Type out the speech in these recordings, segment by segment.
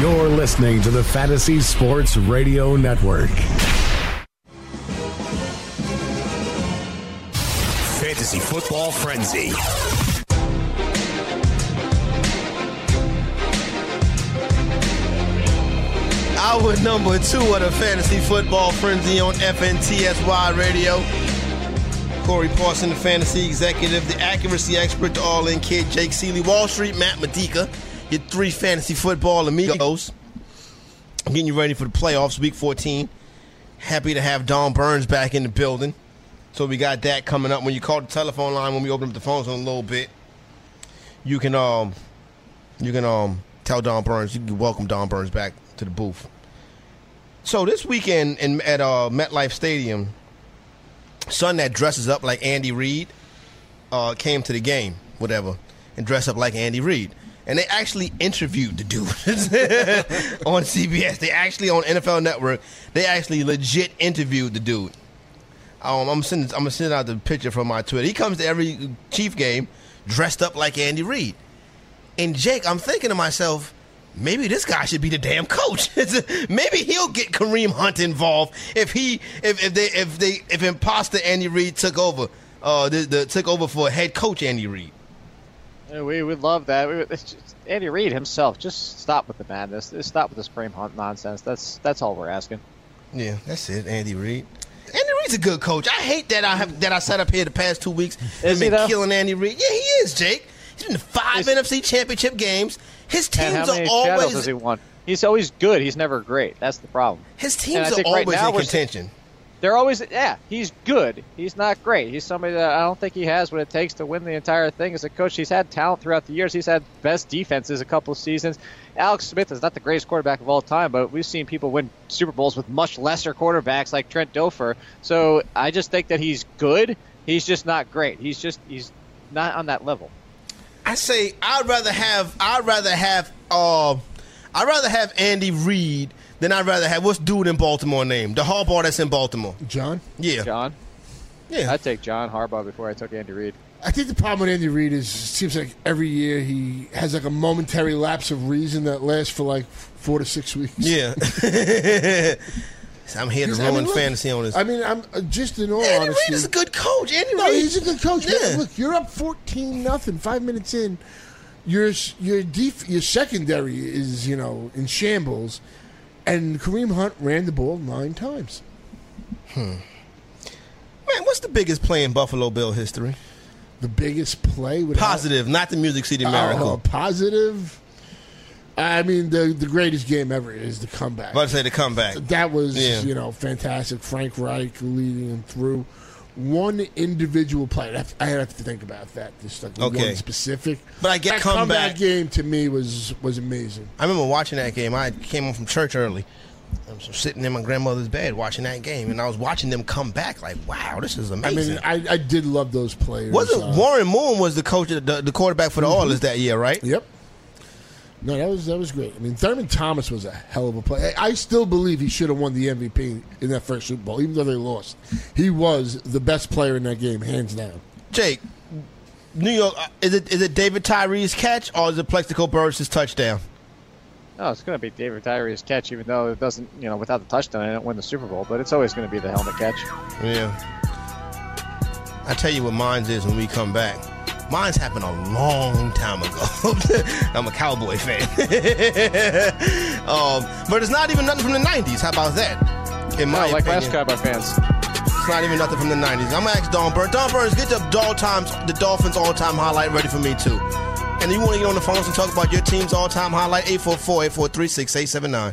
You're listening to the Fantasy Sports Radio Network. Fantasy Football Frenzy. Hour number two of the Fantasy Football Frenzy on FNTSY Radio. Corey Parson, the fantasy executive, the accuracy expert, the all in kid, Jake Seeley, Wall Street, Matt Medica, your three fantasy football amigos. I'm getting you ready for the playoffs, week 14. Happy to have Don Burns back in the building. So we got that coming up. When you call the telephone line, when we open up the phones in a little bit, you can um you can um tell Don Burns, you can welcome Don Burns back to the booth. So this weekend in at uh, MetLife Stadium, son that dresses up like Andy Reid uh, came to the game, whatever, and dressed up like Andy Reid. And they actually interviewed the dude on CBS. They actually on NFL Network. They actually legit interviewed the dude. Um, I'm sending I'm gonna send out the picture from my Twitter. He comes to every Chief game dressed up like Andy Reid. And Jake, I'm thinking to myself, maybe this guy should be the damn coach. maybe he'll get Kareem Hunt involved if he if, if they if they if imposter Andy Reid took over uh the, the took over for head coach Andy Reid. Yeah, we would love that. We, just, Andy Reid himself, just stop with the madness. Just stop with this Kareem Hunt nonsense. That's that's all we're asking. Yeah, that's it, Andy Reid. Andy Reid's a good coach. I hate that I have that I sat up here the past two weeks and been killing Andy Reid. Yeah, he is, Jake. He's been to five NFC Championship games. His teams and how many are always. Has he won? He's always good. He's never great. That's the problem. His teams are always right in contention. They're always yeah. He's good. He's not great. He's somebody that I don't think he has what it takes to win the entire thing as a coach. He's had talent throughout the years. He's had best defenses a couple of seasons. Alex Smith is not the greatest quarterback of all time, but we've seen people win Super Bowls with much lesser quarterbacks like Trent Dilfer. So I just think that he's good. He's just not great. He's just he's not on that level. I say I'd rather have I'd rather have uh, I'd rather have Andy Reid than I'd rather have what's dude in Baltimore name the Harbaugh that's in Baltimore. John. Yeah. John. Yeah. I'd take John Harbaugh before I took Andy Reid. I think the problem with Andy Reid is it seems like every year he has like a momentary lapse of reason that lasts for like four to six weeks. Yeah. I'm here to ruin I mean, look, fantasy owners. I mean, I'm uh, just in all Andy honesty. Reid is a good coach. Andy no, Reid. he's a good coach. Yeah. look, you're up fourteen nothing. Five minutes in, your your def, your secondary is you know in shambles, and Kareem Hunt ran the ball nine times. Hmm. Man, what's the biggest play in Buffalo Bill history? The biggest play? Positive, not the Music City Miracle. Oh, positive. I mean, the the greatest game ever is the comeback. About to say the comeback. That was Yeah. you know fantastic. Frank Reich leading him through. One individual player. I have- I have to think about that. Just like Okay. one specific. But I get that comeback- game to me was was amazing. I remember watching that game. I came home from church early. I was sitting in my grandmother's bed watching that game, and I was watching them come back. Like, wow, this is amazing. I mean, I, I did love those players. Wasn't Uh, Warren Moon was the coach, the, the quarterback for the Mhm. Oilers that year, right? Yep. No, that was that was great. I mean, Thurman Thomas was a hell of a player. I I still believe he should have won the MVP in that first Super Bowl, even though they lost. He was the best player in that game, hands down. Jake, New York, uh, is it is it David Tyree's catch or is it Plaxico Burress' touchdown? No, it's going to be David Tyree's catch, even though it doesn't, you know, without the touchdown, I don't win the Super Bowl. But it's always going to be the helmet catch. Yeah. I tell you what mine's is when we come back. Mine's happened a long time ago. I'm a Cowboy fan. um, but it's not even nothing from the 90s. How about that? In my No, like opinion. last Cowboy fans. It's not even nothing from the 90s. I'm to ask Don Burns. Don Burns, get the, Dol- times, the Dolphins all-time highlight ready for me, too. And you want to get on the phones and talk about your team's all-time highlight, 844-843-6879.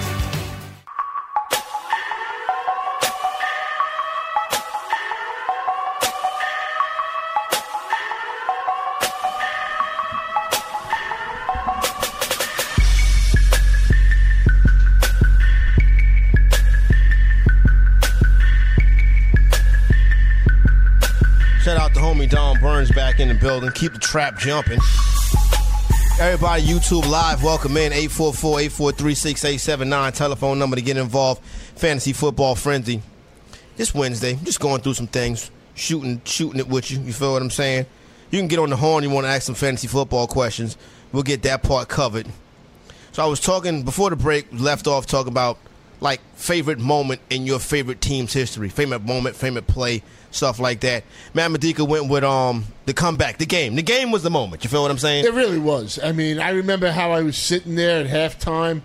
Building. Keep the trap jumping. Everybody, YouTube Live, welcome in 844-843-6879. Telephone number to get involved. Fantasy Football Frenzy. This Wednesday, just going through some things, shooting, shooting it with you. You feel what I'm saying? You can get on the horn. You want to ask some fantasy football questions. We'll get that part covered. So I was talking before the break. Left off talking about like favorite moment in your favorite team's history, favorite moment, favorite play, stuff like that. Matt Medica went with um the comeback, the game. The game was the moment. You feel what I'm saying? It really was. I mean, I remember how I was sitting there at halftime,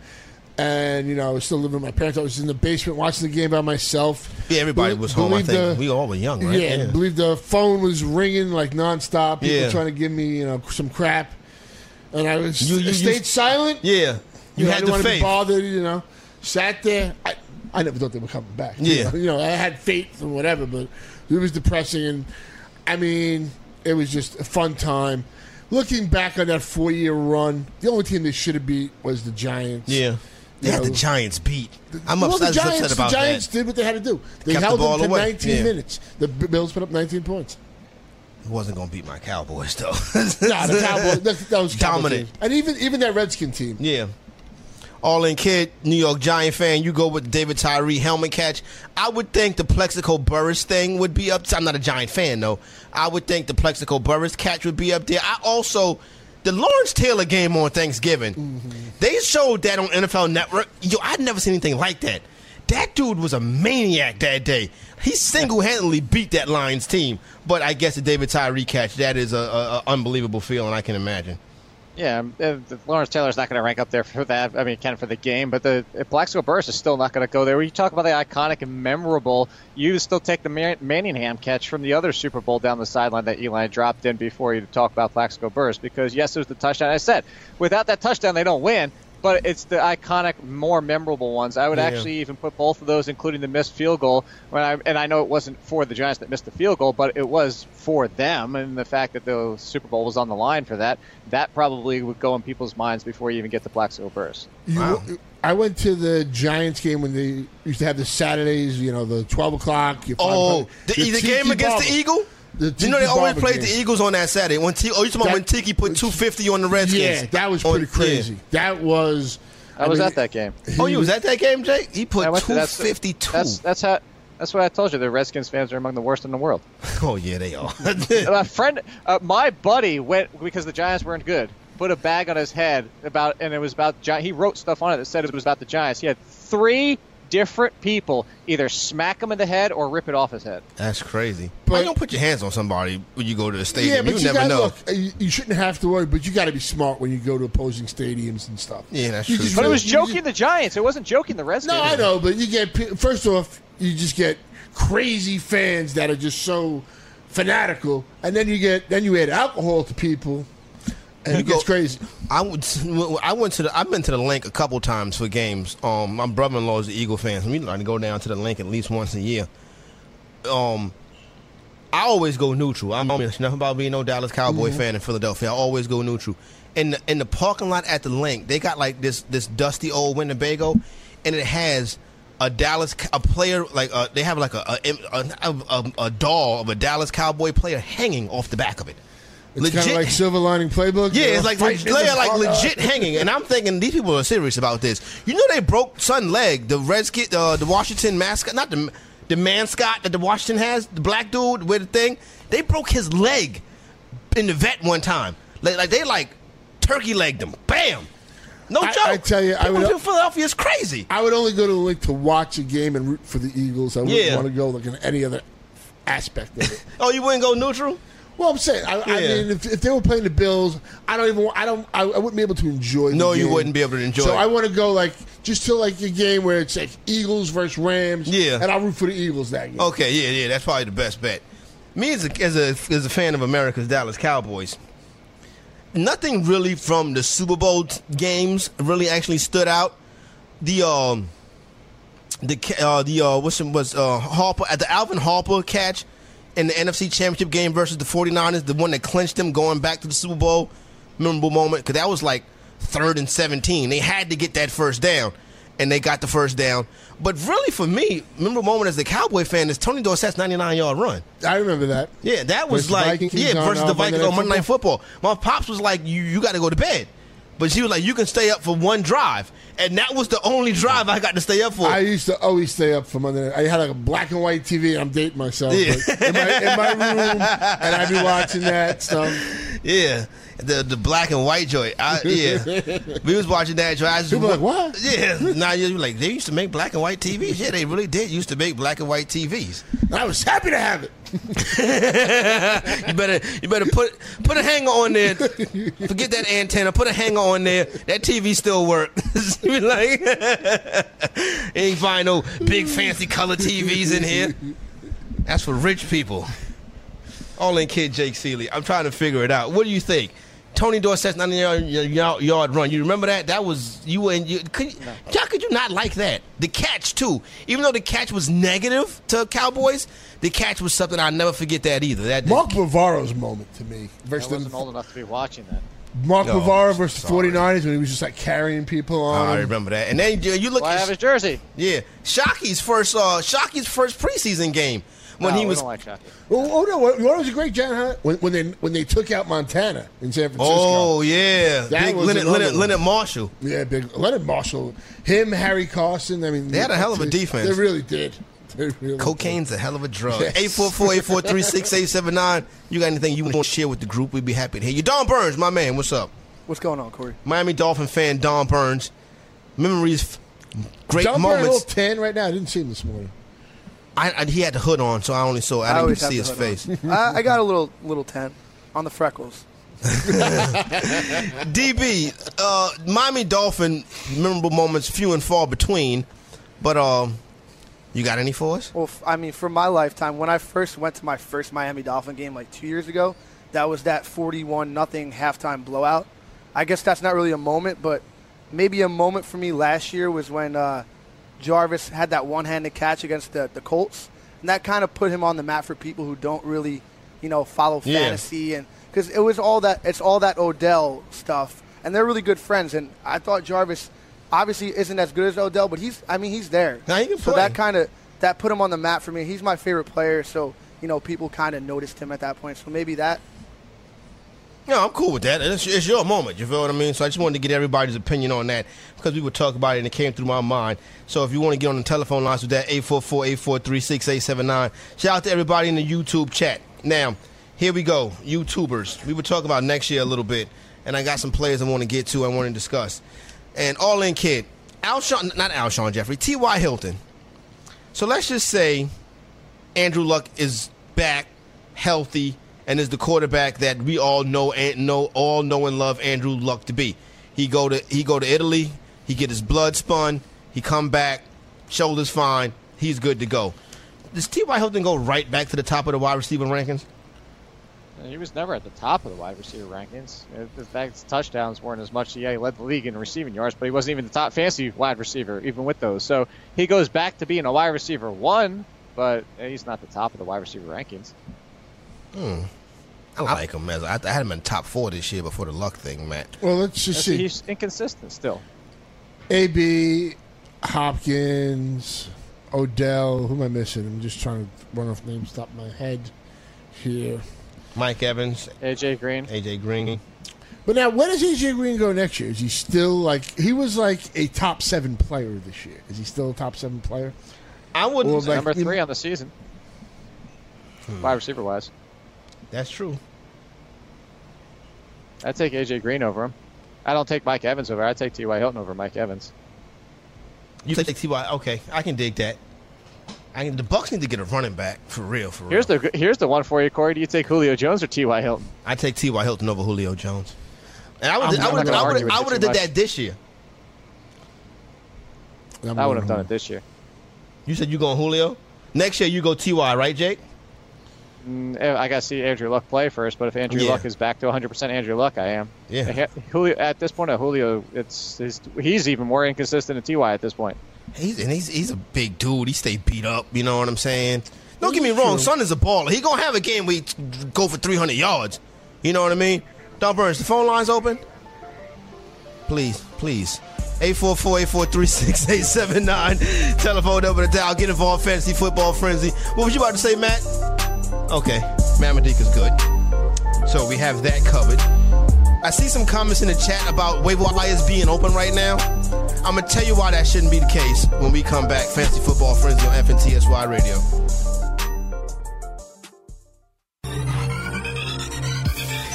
and you know, I was still living with my parents. I was in the basement watching the game by myself. Yeah, everybody Be- was home. I think the- we all were young, right? Yeah, I believe the phone was ringing like nonstop. People Yeah. trying to give me, you know, some crap, and I was You- you- I stayed you- silent. yeah. You, know, I had didn't the want to be bothered. You know, sat there. I, I never thought they were coming back. Yeah. you know, you know, I had faith and whatever, but it was depressing. And I mean, it was just a fun time. Looking back on that four-year run, the only team they should have beat was the Giants. Yeah. They You had the Giants beat. I'm well, upset, the Giants, upset about the Giants that. did what they had to do. They Kept the held ball them to away. 19 Yeah. minutes. The Bills put up 19 points. It wasn't going to beat my Cowboys, though. Nah, the Cowboys, that, that was Cowboy Dominant. team. and even even that Redskin team. Yeah. All in kid, New York Giant fan, you go with David Tyree helmet catch. I would think the Plaxico Burress thing would be up. I'm not a Giant fan though. I would think the Plaxico Burress catch would be up there. I also the Lawrence Taylor game on Thanksgiving. Mm-hmm. They showed that on NFL Network. Yo, I'd never seen anything like that. That dude was a maniac that day. He single-handedly beat that Lions team. But I guess the David Tyree catch, that is a, a, a unbelievable feeling. I can imagine. Yeah, um, uh, Lawrence Taylor's not going to rank up there for that. I mean, can for the game, but the uh, Plaxico Burress is still not going to go there. When you talk about the iconic and memorable, you still take the Man- Manningham catch from the other Super Bowl down the sideline that Eli dropped in before you talk about Plaxico Burress because yes, it was the touchdown. I said without that touchdown, they don't win. But it's the iconic, more memorable ones. I would Yeah. actually even put both of those, including the missed field goal. When I and I know it wasn't for the Giants that missed the field goal, but it was for them, and the fact that the Super Bowl was on the line for that, that probably would go in people's minds before you even get to Plaxico Burress. You, Wow. I went to the Giants game when they used to have the Saturdays, you know, the 12 o'clock. your Oh, 500 the, the, game against Barber. the Eagle. The you know they always Barber played game. the Eagles on that Saturday. When T- oh, you talking about when Tiki put two fifty on the Redskins? Yeah, that was On- pretty yeah. crazy. That was. I was mean, at that game. Oh, you was at that game, Jake? He put went to- two that's- That's that's how. That's what I told you. The Redskins fans are among the worst in the world. Oh yeah, they are. a friend, uh, my buddy went because the Giants weren't good. Put a bag on his head about, and it was about. He wrote stuff on it that said it was about the Giants. He had three different people either smack him in the head or rip it off his head. That's crazy. But But- you don't put your hands on somebody when you go to the stadium. Yeah, but you, you, never gotta know. look. uh, You, you shouldn't have to worry, but you got to be smart when you go to opposing stadiums and stuff. Yeah, that's You true. just But it was joking just- the Giants. It wasn't joking the Redskins. No, I know, but you get first off, you just get crazy fans that are just so fanatical, and then you get then you add alcohol to people, and You it gets go- crazy. I would. I went to the. I've been to the Linc a couple times for games. Um, my brother-in-law is an Eagle fan, so we like to go down to the Linc at least once a year. Um, I always go neutral. I'm nothing about being no Dallas Cowboy fan in Philadelphia. I always go neutral. In the in the parking lot at the Linc, they got like this this dusty old Winnebago, and it has a Dallas a player like uh, they have like a a, a a a doll of a Dallas Cowboy player hanging off the back of it. It's kind of like Silver Lining Playbook. Yeah, you know, it's like fighting in they are like legit hanging, and I'm thinking these people are serious about this. You know, they broke son leg, the Redskin, uh, the Washington mascot, not the the mascot that the Washington has, the black dude with the thing. They broke his leg in the vet one time. Like, like they like turkey legged him. Bam. No I- joke. I tell you, I people would- in Philadelphia is crazy. I would only go to the Linc to watch a game and root for the Eagles. I wouldn't Yeah. want to go like in any other aspect of it. Oh, you wouldn't go neutral? Well, I'm saying, I, I Yeah. mean, if, if they were playing the Bills, I don't even, I don't, I, I wouldn't be able to enjoy. The No, you game. wouldn't be able to enjoy So it. I want to go like just to like a game where it's like Eagles versus Rams. Yeah. and I'll root for the Eagles that game. Okay, yeah, yeah, that's probably the best bet. Me as a, as a as a fan of America's Dallas Cowboys, nothing really from the Super Bowl t- games really actually stood out. The um, the ca- uh, the uh, what's it was uh, Harper at the Alvin Harper catch in the NFC Championship game versus the 49ers, the one that clinched them going back to the Super Bowl. Memorable moment because that was like third and 17. They had to get that first down. and they got the first down. But really, for me, memorable moment as the Cowboy fan is Tony Dorsett's 99 yard run. I remember that. Yeah, that was Versus like yeah versus uh, the Vikings on Monday Night Football. My pops was like, you you got to go to bed, but she was like, you can stay up for one drive, and that was the only drive I got to stay up for. I used to always stay up for Monday. Night. I had like a black and white TV. I'm dating myself. Yeah. but in, my, in my room, and I'd be watching that stuff. yeah, the the black and white joint. I, yeah, we was watching that joint. I just, People like, what? Yeah, now you're like they used to make black and white TVs. Yeah, they really did used to make black and white TVs. I was happy to have it. you better you better put put a hanger on there. Forget that antenna. Put a hanger on there. That TV still work. You be like ain't find no big fancy color TVs in here. That's for rich people. All in kid Jake Seeley. I'm trying to figure it out. What do you think? Tony Dorsett's 90 yard, yard, yard run. You remember that? That was you and you. Could, How could you not like that? The catch too. Even though the catch was negative to Cowboys, the catch was something I'll never forget. That either. That Mark Bavaro's moment to me I wasn't the, old enough to be watching that. Mark No, Bavaro versus sorry. 49ers when he was just like carrying people Oh, on. I remember that. And then you you look Well, I have his jersey. yeah, Shockey's first uh Shockey's first preseason game when No, he we was don't like Shockey. Oh, oh no! What, what was a great John Hunt when, when they when they took out Montana in San Francisco. Oh yeah, That big was Leonard, Leonard. Leonard Marshall. yeah, big Leonard Marshall, him, Harry Carson. I mean, They had a hell of a defense. They really did. They really Cocaine's a hell of a drug. Yes. 844-843-6879. You got anything you want to share with the group? We'd be happy to hear you. Don Burns, my man, what's up? What's going on, Corey? Miami Dolphin fan Don Burns. Memories, great John Byrne, a little moments. right now. I didn't see him this morning. I, I, he had the hood on, so I only saw. I, didn't always see his face. I, I got a little little tent on the freckles. DB, uh, Miami Dolphin memorable moments few and far between, but um, you got any for us? Well, f- I mean, for my lifetime, when I first went to my first Miami Dolphin game like two years ago, that was that 41 nothing halftime blowout. I guess that's not really a moment, but maybe a moment for me last year was when uh, Jarvis had that one-handed catch against the, the Colts, and that kind of put him on the map for people who don't really, you know, follow Yeah. fantasy and because it was all that it's all that Odell stuff, and they're really good friends. And I thought Jarvis obviously isn't as good as Odell, but he's I mean he's there. Now, he can so play. that kind of that put him on the map for me. He's my favorite player, so you know people kind of noticed him at that point. So maybe that. No, I'm cool with that. It's, it's your moment. You feel what I mean? So I just wanted to get everybody's opinion on that because we would talk about it and it came through my mind. So if you want to get on the telephone lines with that, 844-843-6879. Shout out to everybody in the YouTube chat. Now, here we go. YouTubers. We would talk about next year a little bit, and I got some players I want to get to. I want to discuss. And all in kid, Alshon, not Alshon Jeffery, T.Y. Hilton. So let's just say Andrew Luck is back, healthy, and is the quarterback that we all know and know all know and love Andrew Luck to be. He go to he go to Italy, he get his blood spun, he come back, shoulders fine, he's good to go. Does T.Y. Hilton go right back to the top of the wide receiver rankings? He was never at the top of the wide receiver rankings. Uh, The fact his touchdowns weren't as much. Yeah, he led the league in receiving yards, but he wasn't even the top fantasy wide receiver, even with those. So he goes back to being a wide receiver one, but uh, he's not the top of the wide receiver rankings. I oh. like him as I, I had him in top four this year before the Luck thing, Matt. Well, let's just see. He's inconsistent still. AB, Hopkins, Odell. Who am I missing? I'm just trying to run off names top of my head here. Mike Evans, AJ Green. AJ Green. But now, where does AJ Green go next year? Is he still like he was like a top seven player this year? Is he still a top seven player? I wouldn't. Well, like- Number you- three on the season, hmm. wide receiver wise. That's true. I'd take AJ Green over him. I don't take Mike Evans over. I'd take T.Y. Hilton over Mike Evans. You take T.Y. Okay, I can dig that. I can, the Bucs need to get a running back for real. For real. Here's the here's the one for you, Corey. Do you take Julio Jones or T.Y. Hilton? I take T.Y. Hilton over Julio Jones. And I would, I would, I would, I would have did much. that this year. I'm I would have done it this year. You said you going Julio. Next year you go T.Y. Right, Jake? Mm, I got to see Andrew Luck play first, but if Andrew Yeah. Luck is back to 100% Andrew Luck, I am. Yeah. Julio, at this point, uh, Julio, it's he's, he's even more inconsistent than Ty at this point. He's and he's he's a big dude. He stay beat up. You know what I'm saying? Don't get me wrong. Son is a baller. He gonna have a game where he go for 300 yards. You know what I mean? Don Burns, the phone line's open. Please, please. 844-843-6879. Telephone number to dial. Get involved, Fantasy Football Frenzy. What was you about to say, Matt? Okay, Matt is good. So we have that covered. I see some comments in the chat about waiver wires being open right now. I'm gonna tell you why that shouldn't be the case when we come back. Fantasy Football Frenzy on FNTSY Radio.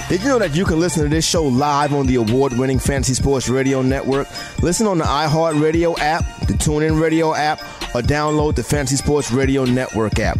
Did you know that you can listen to this show live on the award winning Fantasy Sports Radio Network? Listen on the iHeartRadio app, the TuneIn Radio app, or download the Fantasy Sports Radio Network app.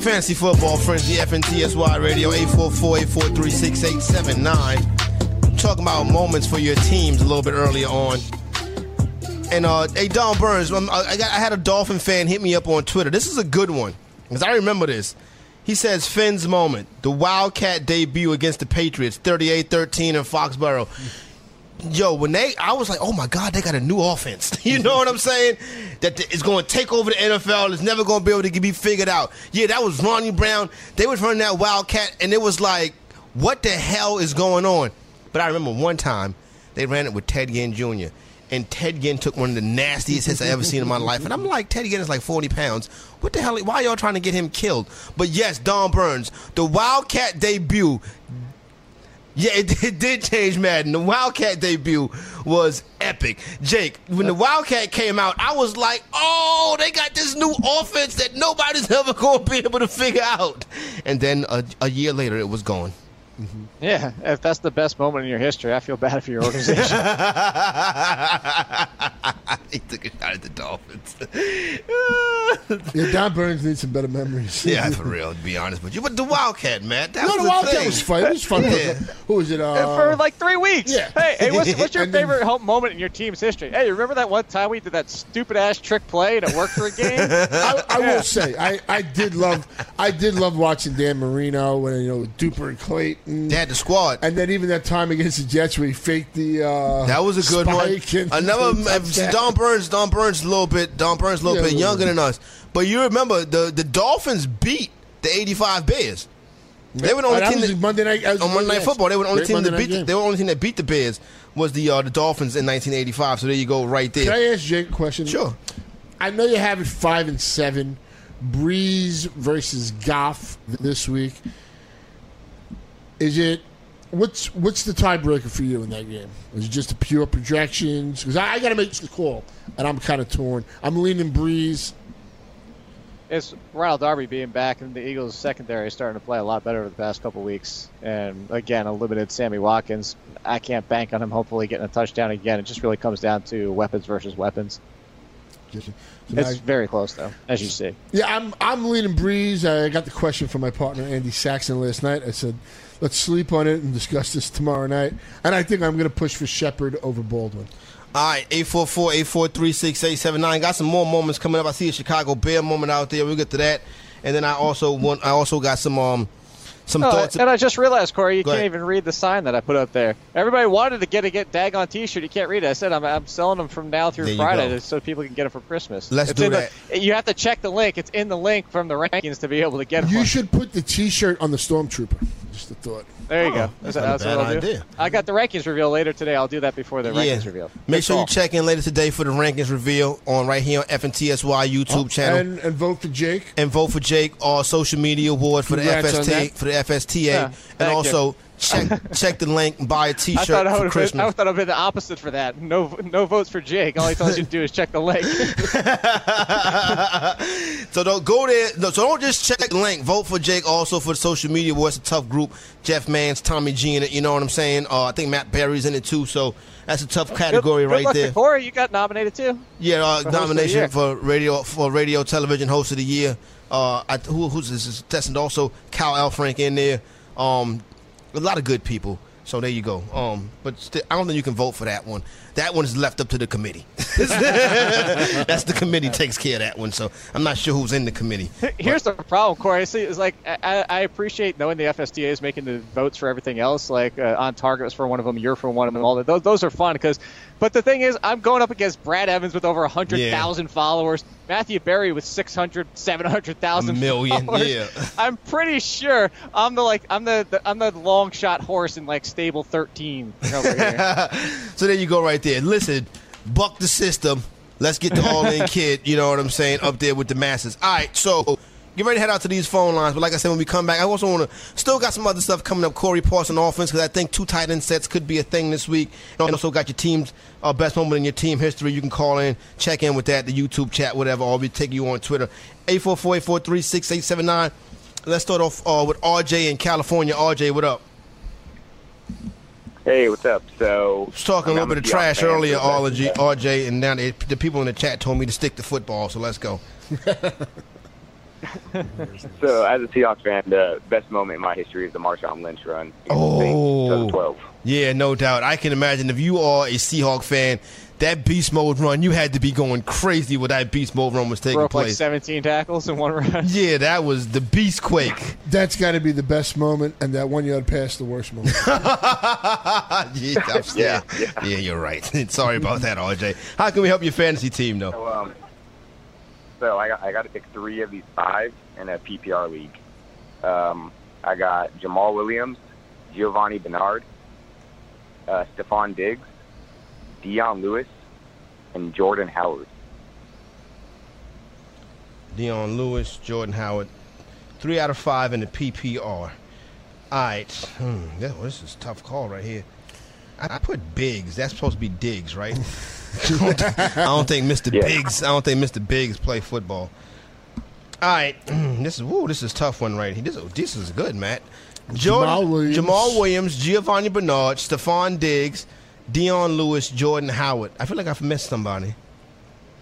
Fantasy Football Frenzy, FNTSY Radio, 844-843-6879. Talking about moments for your teams a little bit earlier on. And uh, hey, Don Burns, um, I, got, I had a Dolphin fan hit me up on Twitter. This is a good one because I remember this. He says Fins moment, the Wildcat debut against the Patriots, 38-13 in Foxborough. Yo, when they, I was like, oh my God, they got a new offense. you know what I'm saying? That is going to take over the NFL. It's never going to be able to be figured out. Yeah, that was Ronnie Brown. They was running that Wildcat, and it was like, what the hell is going on? But I remember one time they ran it with Ted Ginn Jr. And Ted Ginn took one of the nastiest hits I ever seen in my life. And I'm like, Ted Ginn is like 40 pounds. What the hell? Why y'all trying to get him killed? But yes, Don Burns, the Wildcat debut yeah, it, it, did change Madden. The Wildcat debut was epic. Jake, when the Wildcat came out, I was like, oh, they got this new offense that nobody's ever going to be able to figure out. And then a, a year later, it was gone. Mm-hmm. Yeah, if that's the best moment in your history, I feel bad for your organization. he took a shot at the Dolphins. yeah, Don Burns needs some better memories. yeah, for real, to be honest with you. But the Wildcat, man. That no, was the, the Wildcat thing. was fun. It was fun. Yeah. Who was it? Uh, for like three weeks. Yeah. Hey, hey what's, what's your And then- favorite home moment in your team's history? Hey, you remember that one time we did that stupid ass trick play and it worked for a game? I, I will say, I, I did love, I did love watching Dan Marino and you know Duper and Clayton. They had the squad. And then even that time against the Jets where he faked the. Uh, That was a good one. Another. Don Burns. Don Burns a little bit. Don Burns a little Yeah, bit younger than us. But you remember the the Dolphins beat the '85 Bears. They were the only that team was that, Monday night on Monday Night. Football. They were the only Great team Monday that beat. The, they were the only team that beat the Bears was the uh, the Dolphins in 1985. So there you go, right there. Can I ask Jake a question? Sure. I know you have it five and seven. Brees versus Goff this week. Is it what's what's the tiebreaker for you in that game? Is it just a pure projections? Because I, I got to make the call, and I'm kind of torn. I'm leaning Brees. it's Ronald Darby being back and the Eagles' secondary is starting to play a lot better over the past couple weeks. And again, a limited Sammy Watkins. I can't bank on him hopefully getting a touchdown again. It just really comes down to weapons versus weapons. Just- It's very close though, as you see. Yeah, I'm I'm leaning Brees. I got the question from my partner Andy Saxon last night. I said, let's sleep on it and discuss this tomorrow night. And I think I'm going to push for Shepard over Baldwin. All right, 844-843-6879. Got some more moments coming up. I see a Chicago Bear moment out there. We'll get to that. And then I also want I also got some um some Oh, thoughts. and I just realized, Corey, you Go can't ahead. even read the sign that I put up there. Everybody wanted to get a get daggone T-shirt. You can't read it. I said I'm, I'm selling them from now through Friday go. so people can get them for Christmas. Let's It's do in that. The, you have to check the link. It's in the link from the rankings to be able to get them. You should put the T-shirt on the Stormtrooper. Just a thought. There you Oh, go. that's That's, not a that's bad what I'll idea. do. I got the rankings reveal later today. I'll do that before the rankings reveal. Make Good sure you check in later today for the rankings reveal on right here on FNTSY YouTube oh, channel. And, and vote for Jake. and vote for Jake, our social media award for the Congrats on FST for the FSTA, Yeah, and thank also check check the link and buy a T-shirt thought I for have been, I thought I'd been the opposite for that. No, no votes for Jake. All he tells you to do is check the link. so don't go there. No, so don't just check the link. Vote for Jake also for the social media where it's a tough group. Jeff Mans, Tommy G in it. You know what I'm saying? Uh, I think Matt Berry's in it too. So that's a tough category good, right good luck there. Corey, you got nominated too. Yeah, uh, For nomination for radio for radio television host of the year. Uh, I, who, who's this? Is testing also Cal L. Frank in there. Um, a lot of good people. So there you go. Um, but sti- I don't think you can vote for that one. That one is left up to the committee. That's the committee takes care of that one. So I'm not sure who's in the committee. Here's the problem, Corey. See, it's like I, I appreciate knowing the FSTA is making the votes for everything else. Like uh, on target was for one of them, you're for one of them. All that. Those, those are fun because. But the thing is, I'm going up against Brad Evans with over 100,000 followers, Matthew Berry with 600, 700,000 followers. yeah. I'm pretty sure I'm the like I'm the, the I'm the long shot horse in like stable 13 over here. So there you go, right there. Listen, buck the system. Let's get the all in kid. You know what I'm saying? Up there with the masses. All right, so get ready to head out to these phone lines. But like I said, when we come back, I also want to still got some other stuff coming up. Corey Parson offense because I think two tight end sets could be a thing this week. And also got your team's uh, best moment in your team history. You can call in, check in with that, the YouTube chat, whatever. I'll be taking you on Twitter. 844-843-6879. Let's start off uh, with RJ in California. RJ, what up? Hey, what's up? So, I was talking a little I'm bit of trash earlier, RJ, RJ, and now they, the people in the chat told me to stick to football. So let's go. So, as a Seahawks fan, the best moment in my history is the Marshawn Lynch run. Oh. 2012. Yeah, no doubt. I can imagine if you are a Seahawk fan, that beast mode run, you had to be going crazy when that beast mode run was taking Broke like place. 17 tackles in one round. yeah, that was the beast quake. That's got to be the best moment, and that one yard pass the worst moment. yeah, I'm. Yeah, yeah, you're right. Sorry about that, RJ. How can we help your fantasy team, though? So, um, so I got I got to pick three of these five in a PPR league. Um, I got Jamaal Williams, Giovani Bernard, uh, Stefon Diggs, Dion Lewis, and Jordan Howard. Dion Lewis, Jordan Howard. Three out of five in the PPR. All right. Hmm, yeah, well, this is a tough call right here. I, I put Biggs. That's supposed to be Diggs, right? I don't think Mr. Yeah. Biggs. I don't think Mr. Biggs play football. All right, this is woo. This is a tough one right here. This, this is good, Matt. Jordan, Jamaal Williams. Jamaal Williams, Giovani Bernard, Stefon Diggs, Dion Lewis, Jordan Howard. I feel like I've missed somebody.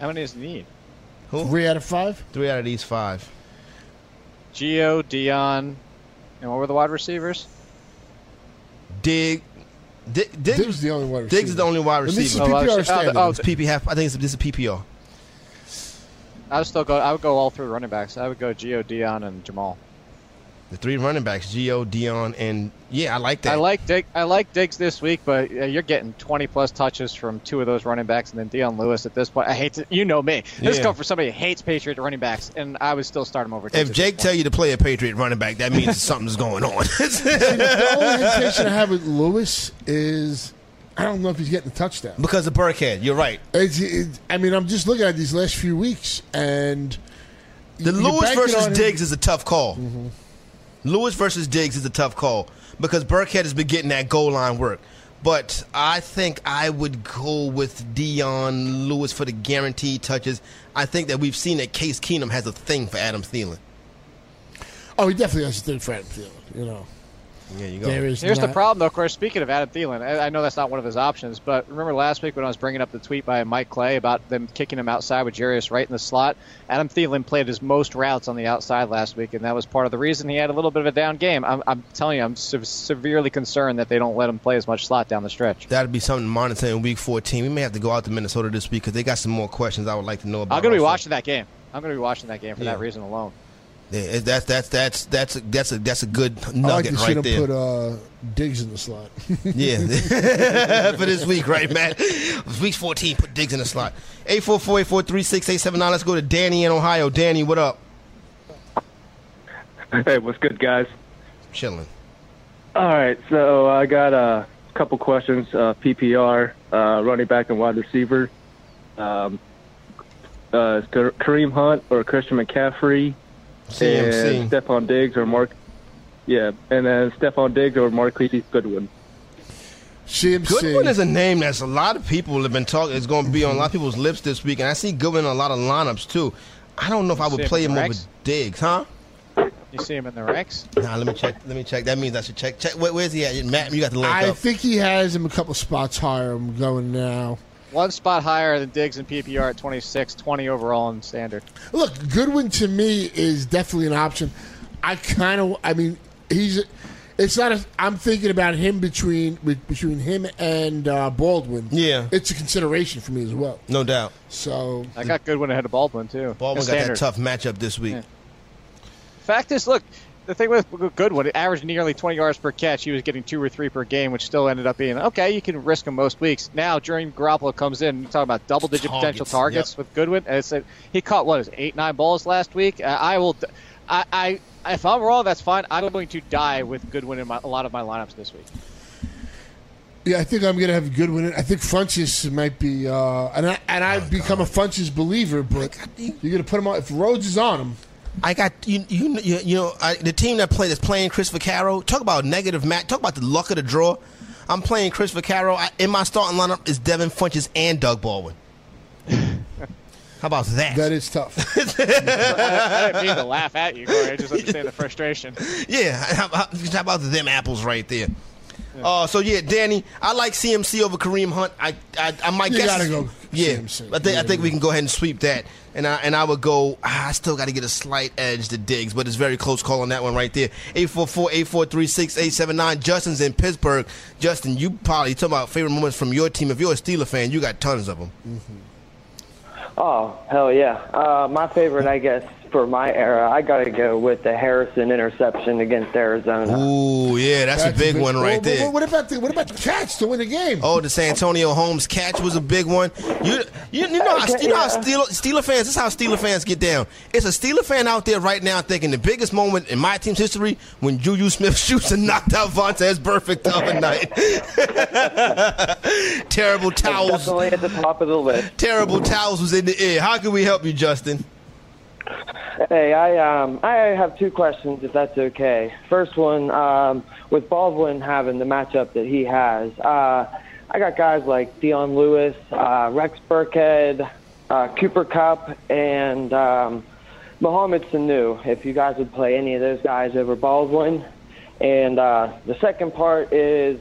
How many does he need? Who? Three out of five. Three out of these five. Gio, Dion, and what were the wide receivers? Dig, Dig, Diggs, Diggs is the only wide receiver. Diggs is the only wide And this is receiver. Oh, wide PPR. Oh, standard. oh, oh It's PP half. I think it's, this is PPR. I would still go. I would go all three running backs. I would go Gio, Dion, and Jamal. The three running backs: Gio, Dion, and yeah, I like that. I like Dig. I like Diggs this week, but uh, you're getting 20 plus touches from two of those running backs, and then Dion Lewis at this point. I hate to. You know me. This Yeah. go for somebody who hates Patriot running backs, and I would still start him over. Diggs If Jake tell you to play a Patriot running back, that means something's going on. the only hesitation I have with Lewis is I don't know if he's getting a touchdown. because of Burkhead, you're right. It's, it, I mean, I'm just looking at these last few weeks, and The you're Lewis banking versus on him- Diggs is a tough call. Lewis versus Diggs is a tough call because Burkhead has been getting that goal line work. But I think I would go with Dion Lewis for the guaranteed touches. I think that we've seen that Case Keenum has a thing for Adam Thielen. Oh, he definitely has a thing for Adam Thielen. You know, There you go. there is. Here's the problem, though. Of course, speaking of Adam Thielen, I, I know that's not one of his options, but remember last week when I was bringing up the tweet by Mike Clay about them kicking him outside with Jarius Wright in the slot? Adam Thielen played his most routes on the outside last week, and that was part of the reason he had a little bit of a down game. I'm, I'm telling you, I'm se- severely concerned that they don't let him play as much slot down the stretch. That'd be something to monitor in Week 14. We may have to go out to Minnesota this week because they got some more questions I would like to know about. I'm going to be watching that game. I'm going to be watching that game for Yeah. that reason alone. Yeah, that's that's that's that's a, that's a that's a good I like nugget right there. put uh, Diggs in the slot. Yeah, for this week, right, man? Week 14, put Diggs in the slot. 844-843-6879. Let's go to Danny in Ohio. Danny, what up? Hey, what's good, guys? Chilling. All right, so I got a couple questions. Uh, PPR, uh, running back and wide receiver. Um, uh, Kareem Hunt or Christian McCaffrey and CMC. Stefon Diggs or Mark yeah, and then Stefon Diggs or Marquise Goodwin. CMC. Goodwin is a name that's a lot of people have been talking. It's going to be on a lot of people's lips this week, and I see Goodwin in a lot of lineups too. I don't know if I would play him the over? Diggs, huh? You see him in the ranks? Nah, let me check. Let me check. That means I should check. Check. Where, where's he at? Matt, you got the link I up. think he has him a couple spots higher. I'm going now. One spot higher than Diggs in PPR at 26, 20 overall in standard. Look, Goodwin to me is definitely an option. I kind of, I mean, he's. It's not. A, I'm thinking about him between between him and uh, Baldwin. Yeah. it's a consideration for me as well. No doubt. So I got Goodwin ahead of Baldwin too. Baldwin In got that tough matchup this week. Yeah. Fact is, look, the thing with Goodwin, it averaged nearly 20 yards per catch. He was getting two or three per game, which still ended up being okay. You can risk him most weeks. Now, during Garoppolo comes in, you're talking about double-digit potential Targets, targets yep. with Goodwin. And it's he caught what is it, eight, nine balls last week. Uh, I will, I, I, if I'm wrong, that's fine. I'm going to die with Goodwin in my, a lot of my lineups this week. yeah, I think I'm going to have Goodwin. I think Funchess might be, uh, and I and I've become a Funchess believer. But you're going to put him on if Rhodes is on him. I got you. You, you, you know I, the team that play that's playing Chris Vaccaro. Talk about negative match. Talk about the luck of the draw. I'm playing Chris Vaccaro. I, in my starting lineup is Devin Funchess and Doug Baldwin. How about that? That is tough. I didn't mean to laugh at you, Corey. I just understand the frustration. Yeah, how about, how about them apples right there? Uh, so yeah, Danny, I like CMC over Kareem Hunt. I I, I might You guess. gotta go Yeah, CMC. I think I You think we can go ahead and sweep that. And I and I would go. ah, I still got to get a slight edge to Diggs, but it's very close call on that one right there. 844-843-6879. Justin's in Pittsburgh. Justin, you probably talk about favorite moments from your team. If you're a Steeler fan, you got tons of them. Oh, hell yeah. Uh, my favorite, I guess, for my era, I got to go with the Harrison interception against Arizona. Ooh, yeah, that's, a big one right Well, there. What, what about the what about the catch to win the game? Oh, the Santonio Holmes catch was a big one. You you, you know, how, you know how Steeler, Steeler fans. This is how Steeler fans get down. It's a Steeler fan out there right now thinking the biggest moment in my team's history when Juju Smith shoots and knocked out Vontaze Burfict the other night. Terrible towels. Definitely at the top of the list. Terrible towels was in the air. How can we help you, Justin? Hey, I um, I have two questions, if that's okay. First one, um, with Baldwin having the matchup that he has, uh, I got guys like Dion Lewis, uh, Rex Burkhead, uh, Cooper Kupp, and um, Mohamed Sanu. If you guys would play any of those guys over Baldwin, and uh, the second part is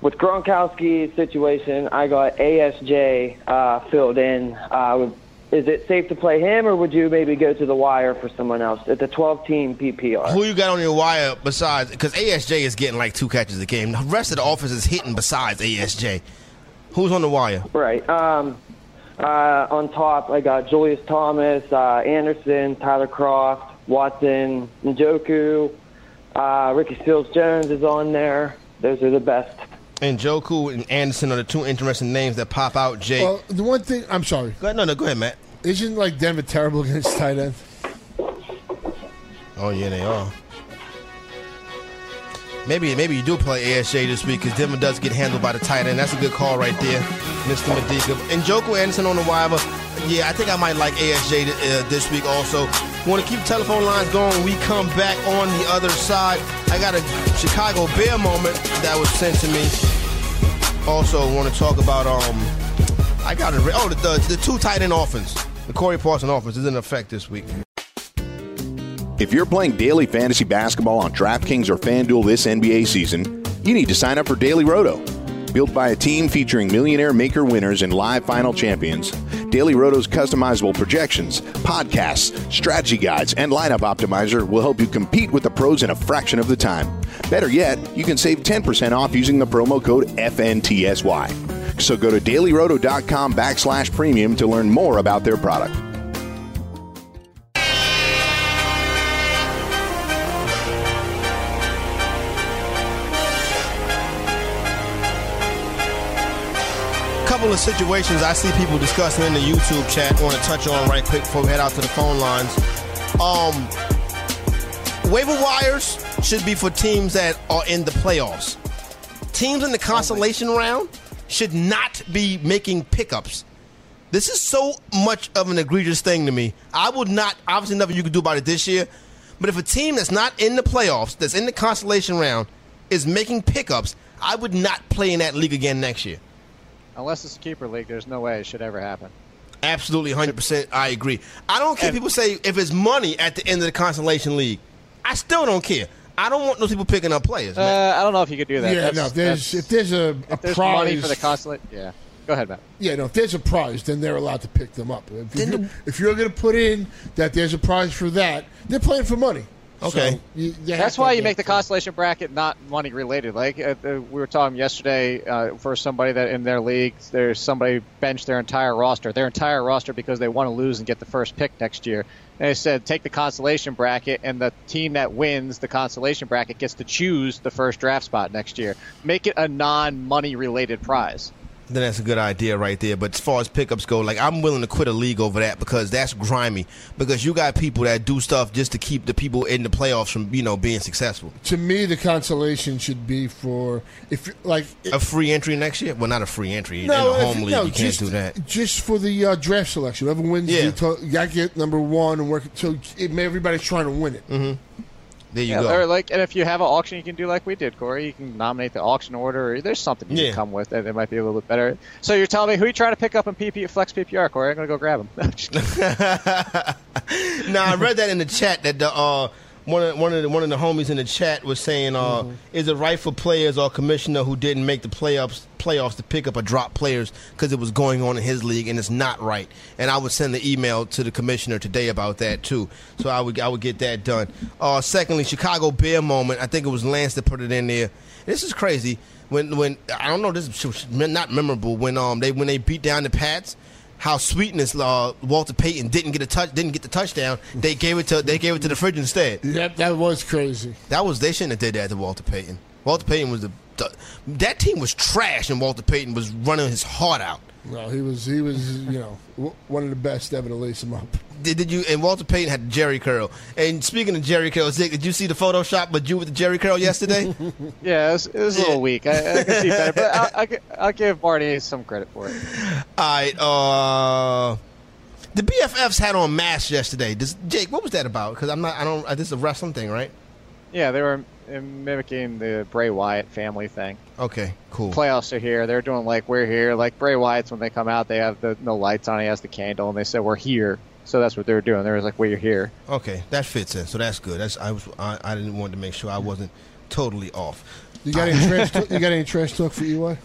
with Gronkowski's situation, I got ASJ uh, filled in. Uh, with- is it safe to play him, or would you maybe go to the wire for someone else at the 12-team PPR? Who you got on your wire besides? Because ASJ is getting like two catches a game. The rest of the offense is hitting besides ASJ. Who's on the wire? Right. Um, uh, on top, I got Julius Thomas, uh, Anderson, Tyler Kroft, Watson, Njoku, uh, Ricky Seals Jones is on there. Those are the best. Njoku and Anderson are the two interesting names that pop out. Jay. Well, the one thing I'm sorry. Go ahead, no, no, go ahead, Matt. Isn't like Denver terrible against tight end? Oh yeah, they are. Maybe maybe you do play ASJ this week because Denver does get handled by the tight end. That's a good call right there, Mr. Medica. And Joku Anderson on the wire. Yeah, I think I might like ASJ th- uh, this week also. Want to keep the telephone lines going we come back on the other side. I got a Chicago Bear moment that was sent to me. Also want to talk about um, I got a Oh, the, the the two tight end offense, the Corey Parson offense is in effect this week. If you're playing daily fantasy basketball on DraftKings or FanDuel this NBA season, you need to sign up for Daily Roto. Built by a team featuring millionaire maker winners and live final champions, Daily Roto's customizable projections, podcasts, strategy guides, and lineup optimizer will help you compete with the pros in a fraction of the time. Better yet, you can save 10% off using the promo code FNTSY. So go to dailyroto.com backslash premium to learn more about their product. Couple of situations I see people discussing in the YouTube chat. Want to touch on right quick before we head out to the phone lines. Um, waiver wires should be for teams that are in the playoffs. Teams in the consolation round should not be making pickups. This is so much of an egregious thing to me. I would not, obviously, nothing you can do about it this year, But if a team that's not in the playoffs, that's in the consolation round, is making pickups, I would not play in that league again next year. Unless it's a keeper league, there's no way it should ever happen. Absolutely, hundred percent. I agree. I don't care. if people say if it's money at the end of the consolation league. I still don't care. I don't want those people picking up players. man. Uh, I don't know if you could do that. Yeah, That's- no. If there's if there's a, a if there's prize money for the consulate. Yeah, go ahead, Matt. Yeah, no. If there's a prize, then they're allowed to pick them up. If, you, if you're going to put in that there's a prize for that, they're playing for money. Okay. So you, you That's why you make the consolation bracket not money related. Like uh, uh, we were talking yesterday uh, for somebody that in their league, there's somebody benched their entire roster, their entire roster because they want to lose and get the first pick next year. And they said take the consolation bracket, and the team that wins the consolation bracket gets to choose the first draft spot next year. Make it a non-money related prize. Then that's a good idea right there. But as far as pickups go, like I'm willing to quit a league over that because that's grimy. Because you got people that do stuff just to keep the people in the playoffs from you know being successful. To me, the consolation should be for if like A free entry next year? Well, not a free entry. no, in the if- home league, no, you can't just, do that. Just for the uh, draft selection, whoever wins, Yeah. you, to, you got to get number one and work. So it, everybody's trying to win it. Mm-hmm. There you yeah, go. Or like, and if you have an auction, you can do like we did, Corey. You can nominate the auction order. Or there's something you Yeah. can come with that, that might be a little bit better. So you're telling me who you trying to pick up in PP Flex PPR, Corey? I'm gonna go grab him. now I read that in the chat that the uh, one of one of the, one of the homies in the chat was saying, uh, Mm-hmm. "Is it right for players or commissioner who didn't make the playoffs playoffs to pick up or drop players because it was going on in his league and it's not right?" And I would send the email to the commissioner today about that too. So I would I would get that done. Uh, secondly, Chicago Bear moment. I think it was Lance that put it in there. This is crazy. When when I don't know this is not memorable when um they when they beat down the Pats how sweetness uh, Walter Payton didn't get a touch didn't get the touchdown. They gave it to they gave it to the fridge instead. That that was crazy. That was they shouldn't have did that to Walter Payton. Walter Payton was the, the that team was trash and Walter Payton was running his heart out. No, he was he was you know one of the best ever to lace him up. Did, did you and Walter Payton had Jerry curl. And speaking of Jerry curl, Zig, did you see the Photoshop but you with the Jerry curl yesterday? yeah, it was, it was a little weak. I, I can see better, but I'll, I'll, I'll give Barney some credit for it. All right, uh, the BFFs had on masks yesterday. Does, Jake, what was that about? Because I'm not. I don't. uh, This is a wrestling thing, right? Yeah, they were mimicking the Bray Wyatt family thing. Okay, cool. Playoffs are here. They're doing like we're here. Like Bray Wyatt's when they come out, they have the no lights on. He has the candle, and they said we're here. So that's what they're doing. They're like we're here. Okay, that fits in. So that's good. That's I was. I, I didn't want to make sure I wasn't totally off. You got any trash? Talk, you got any trash talk for EY?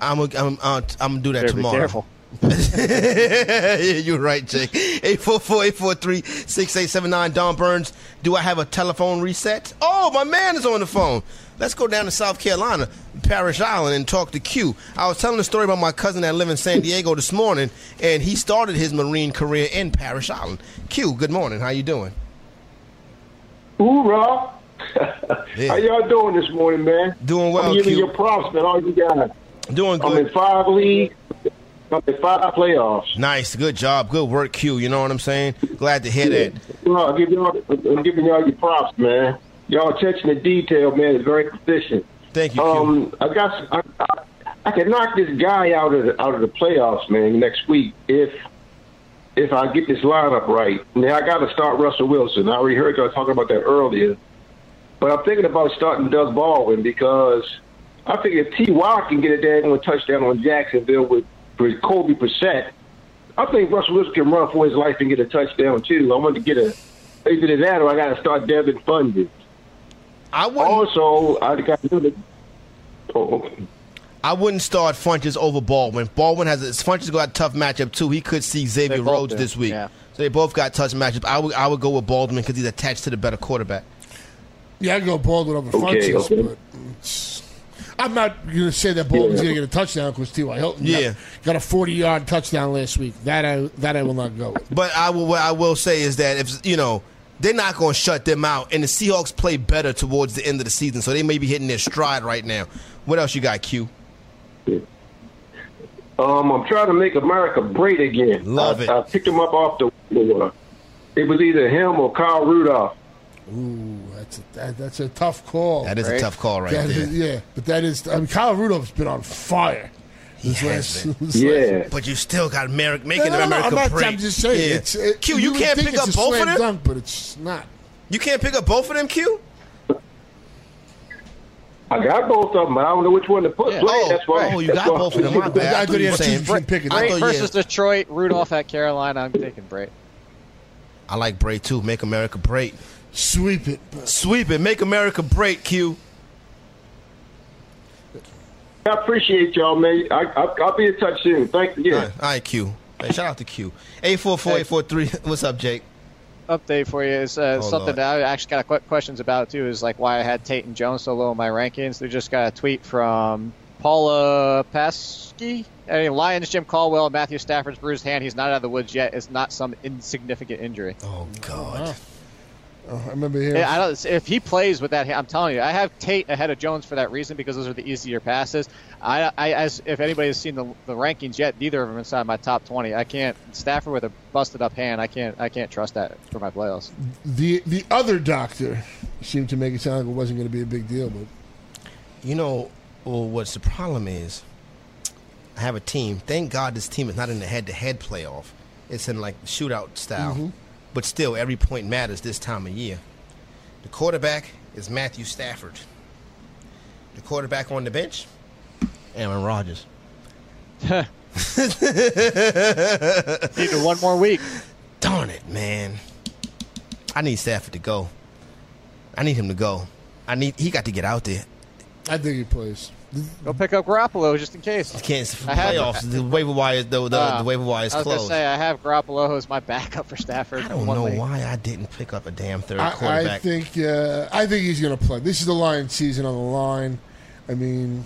I'm. A, I'm. Uh, I'm gonna do that Better be tomorrow. careful. Yeah, you're right, Jake. 844-843-6879. Don Burns. Do I have a telephone reset? Oh, my man is on the phone. Let's go down to South Carolina, Parris Island, and talk to Q. I was telling the story about my cousin that live in San Diego this morning, and he started his Marine career in Parris Island. Q, good morning. How you doing? Hoorah! How y'all doing this morning, man? Doing well, I'm giving Q. you props, man. All you guys. Doing good. I'm in five leagues. Five playoffs. Nice, good job, good work, Q. You know what I'm saying? Glad to hear that. Well, I'm giving y'all, I'm giving y'all your props, man. Y'all attention to detail, man, is very proficient. Thank you, Um, I got, I, I, I can knock this guy out of the, out of the playoffs, man, next week if if I get this lineup right. Now I got to start Russell Wilson. I already heard y'all talking about that earlier, but I'm thinking about starting Doug Baldwin because I think if T.Y. can get a daggone touchdown on Jacksonville with, with Kobe Brissett, I think Russell Wilson can run for his life and get a touchdown too. I want to get a either that or I got to start Devin Fundy. I also I got another. Oh, okay. I wouldn't start Funchess over Baldwin. Baldwin has a, Funchess got a tough matchup too. He could see Xavier They Rhodes do, this week. yeah. So they both got tough matchups. I would I would go with Baldwin because he's attached to the better quarterback. Yeah, I'd go Baldwin over Okay, Funchess, okay. but it's, I'm not going to say that Baldwin's Yeah. going to get a touchdown because T.Y. Hilton got- Yeah. got, a 40 yard touchdown last week. That I that I will not go with. But I will what I will say is that if you know they're not going to shut them out, and the Seahawks play better towards the end of the season, so they may be hitting their stride right now. What else you got, Q? Um, I'm trying to make America great again. Love I, it. I picked him up off the. It was either him or Kyle Rudolph. Ooh, that's a, that, that's a tough call. That is a tough call right That there. is- yeah, but that is. I mean, Kyle Rudolph's been on fire. This last- this last- But you still got America No, making no, no, America I'm not, great. I'm just saying. Yeah. It's, it, Q, you, would can't pick up both of them. Dunk, but it's not. You can't pick up both of them, Q? I got both of them, but I don't know which one to put. Yeah. Oh, that's why. oh, you that's got why- both of them. My bad. I thought you were saying Should pick it. I Brate thought, versus yeah, Detroit, Rudolph at Carolina. I'm taking Brate. I like Brate too. Make America Brate. Sweep it. Sweep it. Make America Brate, Q. I appreciate y'all, man. I, I, I'll be in touch soon. Thank you. All right, all right, Q. Hey, shout out to Q. 844-843. What's up, Jake? Update for you is uh, Oh, something Lord. that I actually got qu- questions about too. Is like why I had Tate and Jones so low in my rankings. They just got a tweet from Paula Pasche. I mean, Lions Jim Caldwell, Matthew Stafford's bruised hand. He's not out of the woods yet. It's not some insignificant injury. Oh God. Oh, I remember hearing. Yeah, I don't, if he plays with that, I'm telling you, I have Tate ahead of Jones for that reason because those are the easier passes. I, I as if anybody has seen the, the rankings yet, neither of them inside my top 20. I can't Stafford with a busted up hand. I can't I can't trust that for my playoffs. the the other doctor seemed to make it sound like it wasn't going to be a big deal, but You know well, what's the problem is? I have a team. Thank God this team is not in the head-to-head playoff. It's in like shootout style. Mhm. But still, every point matters this time of year. The quarterback is Matthew Stafford. The quarterback on the bench, Aaron Rodgers. Need one more week. Darn it, man. I need Stafford to go. I need him to go. I need he got to get out there. I think he plays. Go pick up Garoppolo just in case. He can't I had- playoffs. The waiver wire, the, the, Uh, the waiver wire is I was closed. gonna say I have Garoppolo as my backup for Stafford. I don't know why I didn't pick up a damn third I, I quarterback. think uh, I think he's going to play. This is the Lions season on the line. I mean,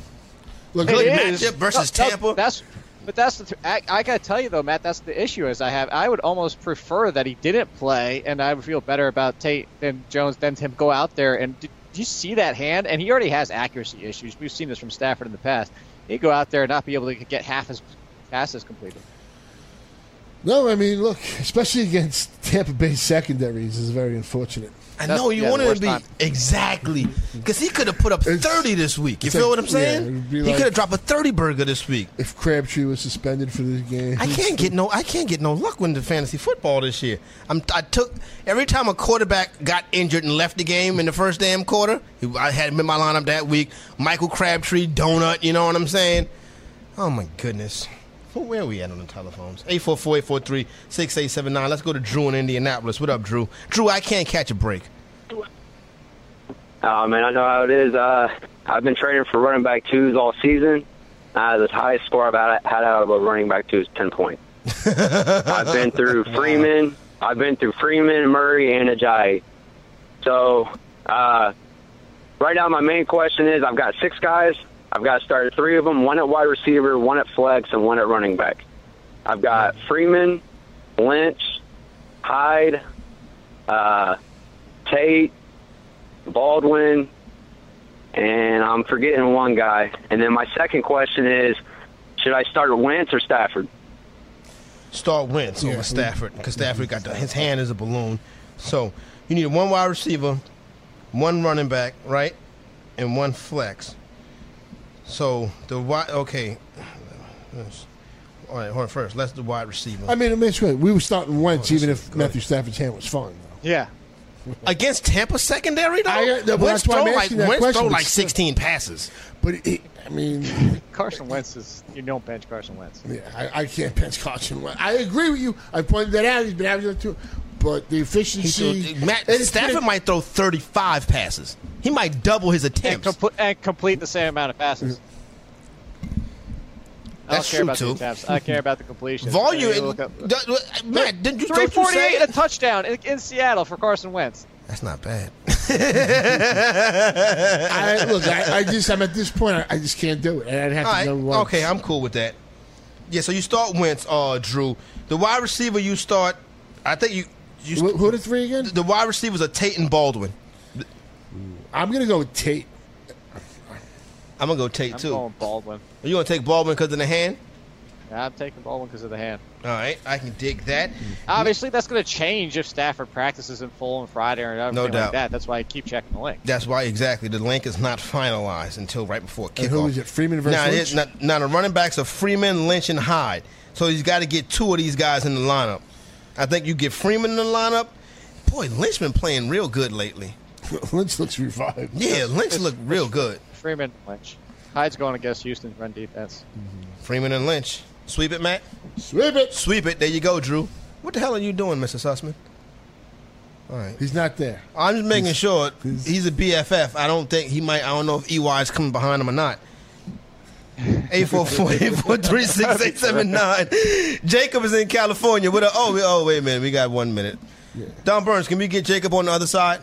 look, It look is. matchup versus No, no, Tampa. That's but that's the. Th- I, I gotta tell you though, Matt. That's the issue. Is I have. I would almost prefer that he didn't play, and I would feel better about Tate and Jones than him go out there and. Did, do you see that hand? And he already has accuracy issues. We've seen this from Stafford in the past. He'd go out there and not be able to get half his passes completed. No, I mean, look, especially against Tampa Bay secondaries is very unfortunate. I That's- know you yeah, wanted to be time. exactly because he could have put up It's- thirty this week. You feel like- what I'm saying? it'd be he could have dropped a thirty burger this week. If Crabtree was suspended for this game, I can't get no. I can't get no luck with the fantasy football this year. I'm, I took every time a quarterback got injured and left the game in the first damn quarter. I had him in my lineup that week. Michael Crabtree, donut. You know what I'm saying? Oh my goodness. Well, Where are we at on the telephones? 844-843-6879. Let's go to Drew in Indianapolis. What up, Drew? Drew, I can't catch a break. Oh man, I know how it is. Uh, I've been training for running back twos all season. Uh, the highest score I've had, had out of a running back two is ten points. I've been through Freeman. I've been through Freeman, Murray, and Ajayi. So uh, right now, my main question is: I've got six guys. I've got to start three of them: one at wide receiver, one at flex, and one at running back. I've got Freeman, Lynch, Hyde, uh, Tate, Baldwin, and I'm forgetting one guy. And then my second question is, should I start Wentz or Stafford? Start Wentz over Stafford because Stafford got the, his hand is a balloon. So you need one wide receiver, one running back, right, and one flex. So the wide okay. All right, hold on first. Let's do wide receiver. I mean, I mean, it's good. we were starting once, Oh, even if good. Matthew Stafford's hand was fine. Yeah. Against Tampa secondary though, I, uh, no, Wentz that's why I'm throw like asking that Wentz question. throw but like still- 16 passes. But it, I mean, Carson Wentz is. You don't bench Carson Wentz. yeah, I, I can't bench Carson Wentz. I agree with you. I pointed that out. He's been averaging that too. But the efficiency, threw, Matt Stafford been- might throw 35 passes. He might double his And, attempts. compl- and complete the same amount of passes. I don't That's care true, about too. the attempts. I care about the completion. Volume. Look up- d- d- Matt, didn't you Three don't you forty say eight, a touchdown in, in Seattle for Carson Wentz. That's not bad. I, look, I, I just, I'm at this point. I, I just can't do it. And I'd have All to right. know. Okay, I'm cool with that. Yeah, so you start Wentz, uh, Drew. The wide receiver you start, I think you. You Who, who are the three again? the wide receivers are Tate and Baldwin. I'm gonna go with Tate. I'm gonna go Tate I'm too. going Baldwin. Are you gonna take Baldwin because of the hand? Yeah, I'm taking Baldwin because of the hand. All right, I can dig that. Obviously, that's going to change if Stafford practices in full on Friday or everything No doubt. like that. That's why I keep checking the link. That's why exactly the link is not finalized until right before kickoff. And who is it? Freeman versus now, Lynch? now, now the running backs are Freeman, Lynch, and Hyde. So he's got to get two of these guys in the lineup. I think you get Freeman in the lineup, Boy, Lynch been playing real good lately. Lynch looks revived. Yeah, Lynch looked real good. Freeman Lynch. Hyde's going against Houston's run defense. Mm-hmm. Freeman and Lynch. Sweep it, Matt. Sweep it. Sweep it. There you go, Drew. What the hell are you doing, Mr. Sussman? All right. He's not there. I'm just making sure he's a BFF. I don't think he might. I don't know if EY is coming behind him or not. 844-843-6879. Jacob is in California. With a, oh, we- oh, wait a minute. We got one minute. Don Burns, can we get Jacob on the other side?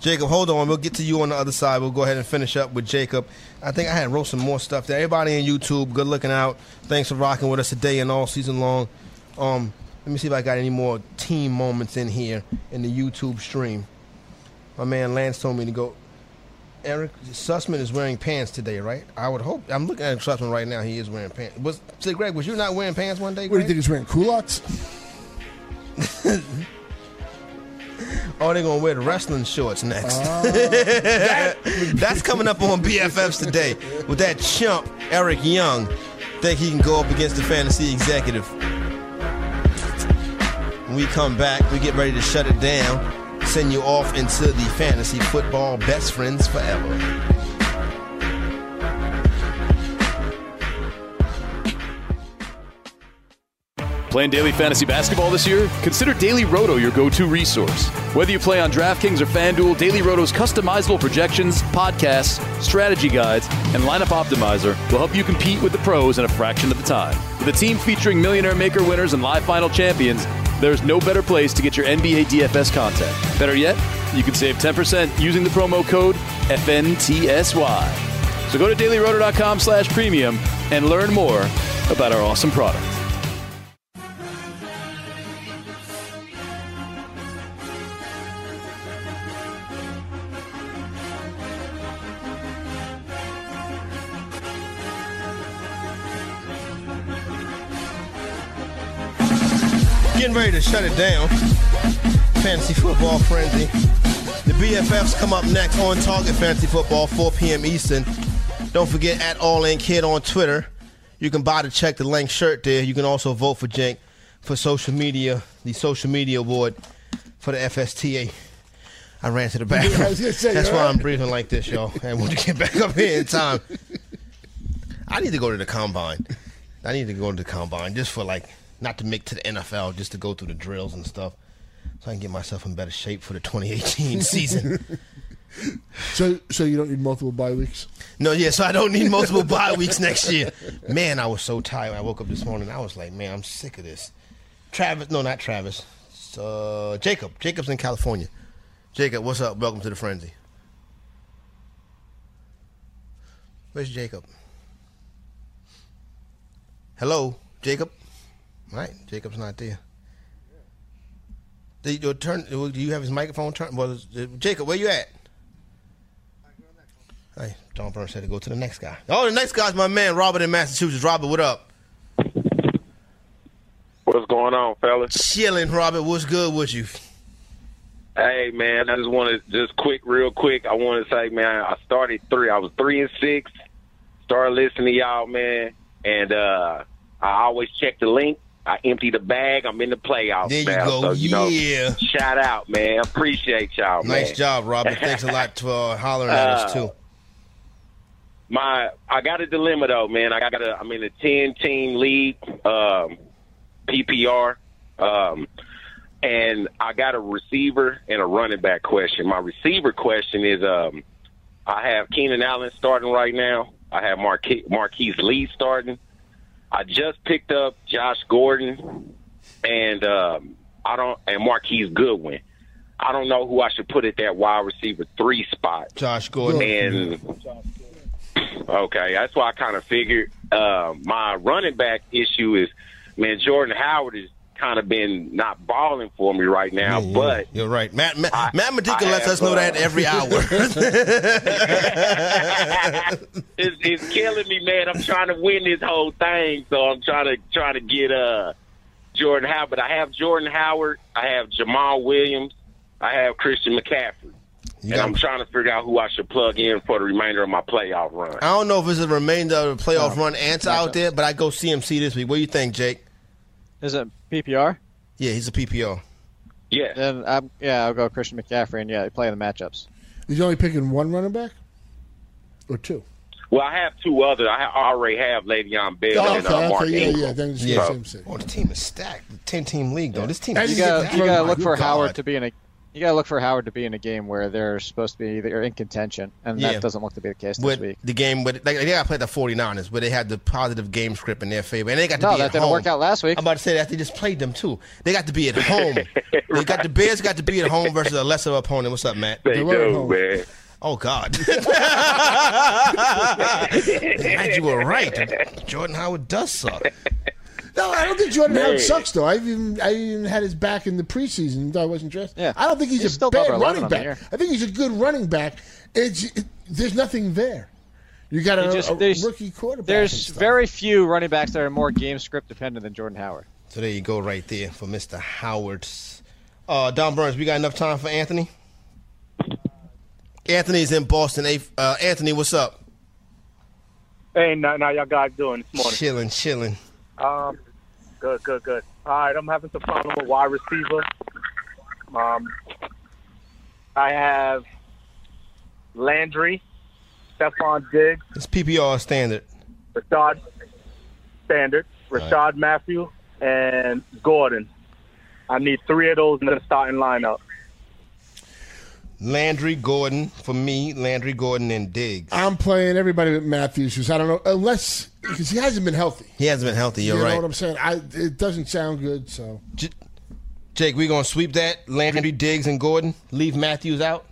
Jacob, hold on. We'll get to you on the other side. We'll go ahead and finish up with Jacob. I think I had wrote some more stuff there. Everybody on YouTube, good looking out. Thanks for rocking with us today and all season long. Um, let me see if I got any more team moments in here in the YouTube stream. My man Lance told me to go. Eric Sussman is wearing pants today, right? I would hope. I'm looking at Sussman right now. He is wearing pants. Was say, Greg, was you not wearing pants one day? What do you think he's wearing? Culottes? Oh, they're gonna wear the wrestling shorts next. Ah. That's coming up on BFFs today with that chump Eric Young. Think he can go up against the fantasy executive. When we come back, we get ready to shut it down. Send you off into the fantasy football best friends forever. Playing daily fantasy basketball this year? Consider Daily Roto your go to resource. Whether you play on DraftKings or FanDuel, Daily Roto's customizable projections, podcasts, strategy guides, and lineup optimizer will help you compete with the pros in a fraction of the time. A team featuring Millionaire Maker winners and live final champions, there's no better place to get your NBA DFS content. Better yet, you can save 10% using the promo code FNTSY. So go to dailyroto.com slash premium and learn more about our awesome product. To shut it down. Fantasy football frenzy. The BFFs come up next on Target Fantasy Football, 4 p.m. Eastern. Don't forget at All In Kid on Twitter. You can buy the check the length shirt there. You can also vote for Jenk for social media, the social media award for the FSTA. I ran to the bathroom. Say, That's why all I'm breathing like this, y'all. And when you get back up here in time, I need to go to the combine. I need to go to the combine just for like not to make to the NFL, just to go through the drills and stuff, so I can get myself in better shape for the 2018 season. So, so you don't need multiple bye weeks? No, yeah, so I don't need multiple bye weeks next year. Man, I was so tired. when I woke up this morning. I was like, man, I'm sick of this. Travis, no, not Travis. Uh, Jacob. Jacob's in California. Jacob, what's up? Welcome to the frenzy. Where's Jacob? Hello, Jacob. Right, Jacob's not there. Did you turn? Do you have his microphone turned? Well, Jacob, where you at? Hey, Don Burns said to go to the next guy. Oh, the next guy's my man, Robert in Massachusetts. Robert, what up? What's going on, fellas? Chilling, Robert. What's good with you? Hey, man, I just want to just quick, real quick. I want to say, man, I started three. I was three and six. Started listening to y'all, man, and uh I always check the link. I empty the bag. I'm in the playoffs There you now. go. So, you know, Yeah. shout out, man. Appreciate y'all, man. Nice job, Robert. Thanks a lot for uh, hollering at us too. my I got a dilemma though, man. I got a I'm in a ten team league, um, PPR, um, and I got a receiver and a running back question. My receiver question is um, I have Keenan Allen starting right now. I have Marque- Marquise Lee starting. I just picked up Josh Gordon and um, I don't and Marquise Goodwin. I don't know who I should put at that wide receiver three spot. Josh Gordon. And okay, that's why I kind of figured. Uh, my running back issue is, man, Jordan Howard has kind of been not balling for me right now, but You're right. Matt Matt, I- Matt Medica I lets have, us know that uh, every hour. it's, it's killing me, man. I'm trying to win this whole thing, so I'm trying to trying to get uh Jordan Howard. But I have Jordan Howard, I have Jamaal Williams, I have Christian McCaffrey, and got- I'm trying to figure out who I should plug in for the remainder of my playoff run. I don't know if it's the remainder of the playoff run answer out there, but I go CMC this week. What do you think, Jake? Is it PPR? Yeah, he's a PPR. Yeah. Then I'm yeah, I'll go Christian McCaffrey, and yeah, they play in the matchups. He's only picking one running back, or two. Well, I have two others. I already have Le'Veon Bell Oh, and uh, Mark okay, yeah, Ingram. yeah. Then it's Yeah. the same thing. Oh, the team is stacked. The ten team league though. This team. You is gotta, you gotta look for God. Howard to be in a. You gotta look for Howard to be in a game where they're supposed to be they're in contention, and Yeah. that doesn't look to be the case this with week. the game, but like they got to play the 49ers, where they had the positive game script in their favor, and they got to No, be that at didn't home. work out last week. I'm about to say that they just played them too. They got to be at home. They got the Bears got to be at home versus a lesser opponent. What's up, Matt? They do, man. Oh God! Matt, you were right. Jordan Howard does suck. No, I don't think Jordan Howard Man. sucks though. I even I even had his back in the preseason. Though I wasn't dressed. Yeah. I don't think he's, He's a still bad number 11 running on the back. year. I think he's a good running back. It's it, there's nothing there. You got a, just- a there's- rookie quarterback. and There's stuff. very few running backs that are more game script dependent than Jordan Howard. So there you go, right there for Mr. Howard's. Uh, Don Burns, we got enough time for Anthony. Anthony's in Boston. Hey, Uh, Anthony, what's up? Hey, now, now y'all guys doing this morning? Chilling, chilling. Um, good, good, good. All right, I'm having some problem with wide receiver. Um, I have Landry, Stefon Diggs, It's PPR standard. Rashard Standard, Right. Rashard Matthew, and Gordon. I need three of those in the starting lineup. Landry Gordon for me. Landry Gordon and Diggs. I'm playing everybody with Matthews because I don't know unless because he hasn't been healthy. He hasn't been healthy. You're you right. know what I'm saying? I it doesn't sound good. So Jake, we gonna sweep that. Landry, Diggs, and Gordon. Leave Matthews out.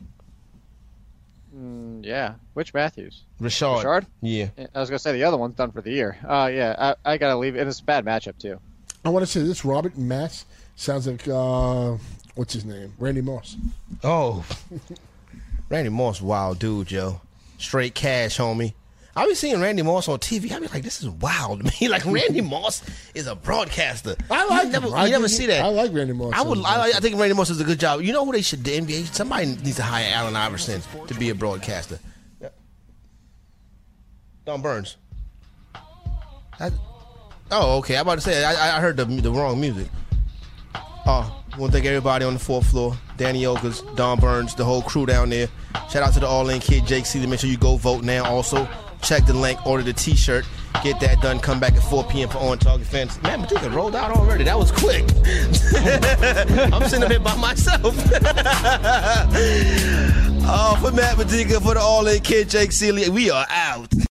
Mm, yeah, which Matthews? Rashard. Rashard? Yeah. I was gonna say the other one's done for the year. Uh, yeah, I, I gotta leave, and it's a bad matchup too. I want to say this: Robert Mass sounds like uh, what's his name? Randy Moss. Oh, Randy Moss, wild dude, Joe. Straight cash, homie. I be seeing Randy Moss on TV. I be like, this is wild to me. Like Randy Moss is a broadcaster. I like you never. I you never see that. I like Randy Moss. I would. I, I think Randy Moss does a good job. You know who they should? The NBA. Somebody needs to hire Allen Iverson to be a broadcaster. Don Burns. That- oh, okay. I'm about to say. I, I heard the the wrong music. Uh, oh, I want to thank everybody on the fourth floor. Danny Okas, Don Burns, the whole crew down there. Shout out to the All In Kid, Jake Ciely. Make sure you go vote now. Also, check the link, order the T-shirt, get that done. Come back at 4 p.m. for On Target Fans. Man, Medica rolled out already. That was quick. I'm sitting here by myself. oh, for Matt Medica, for the All In Kid, Jake Ciely, we are out.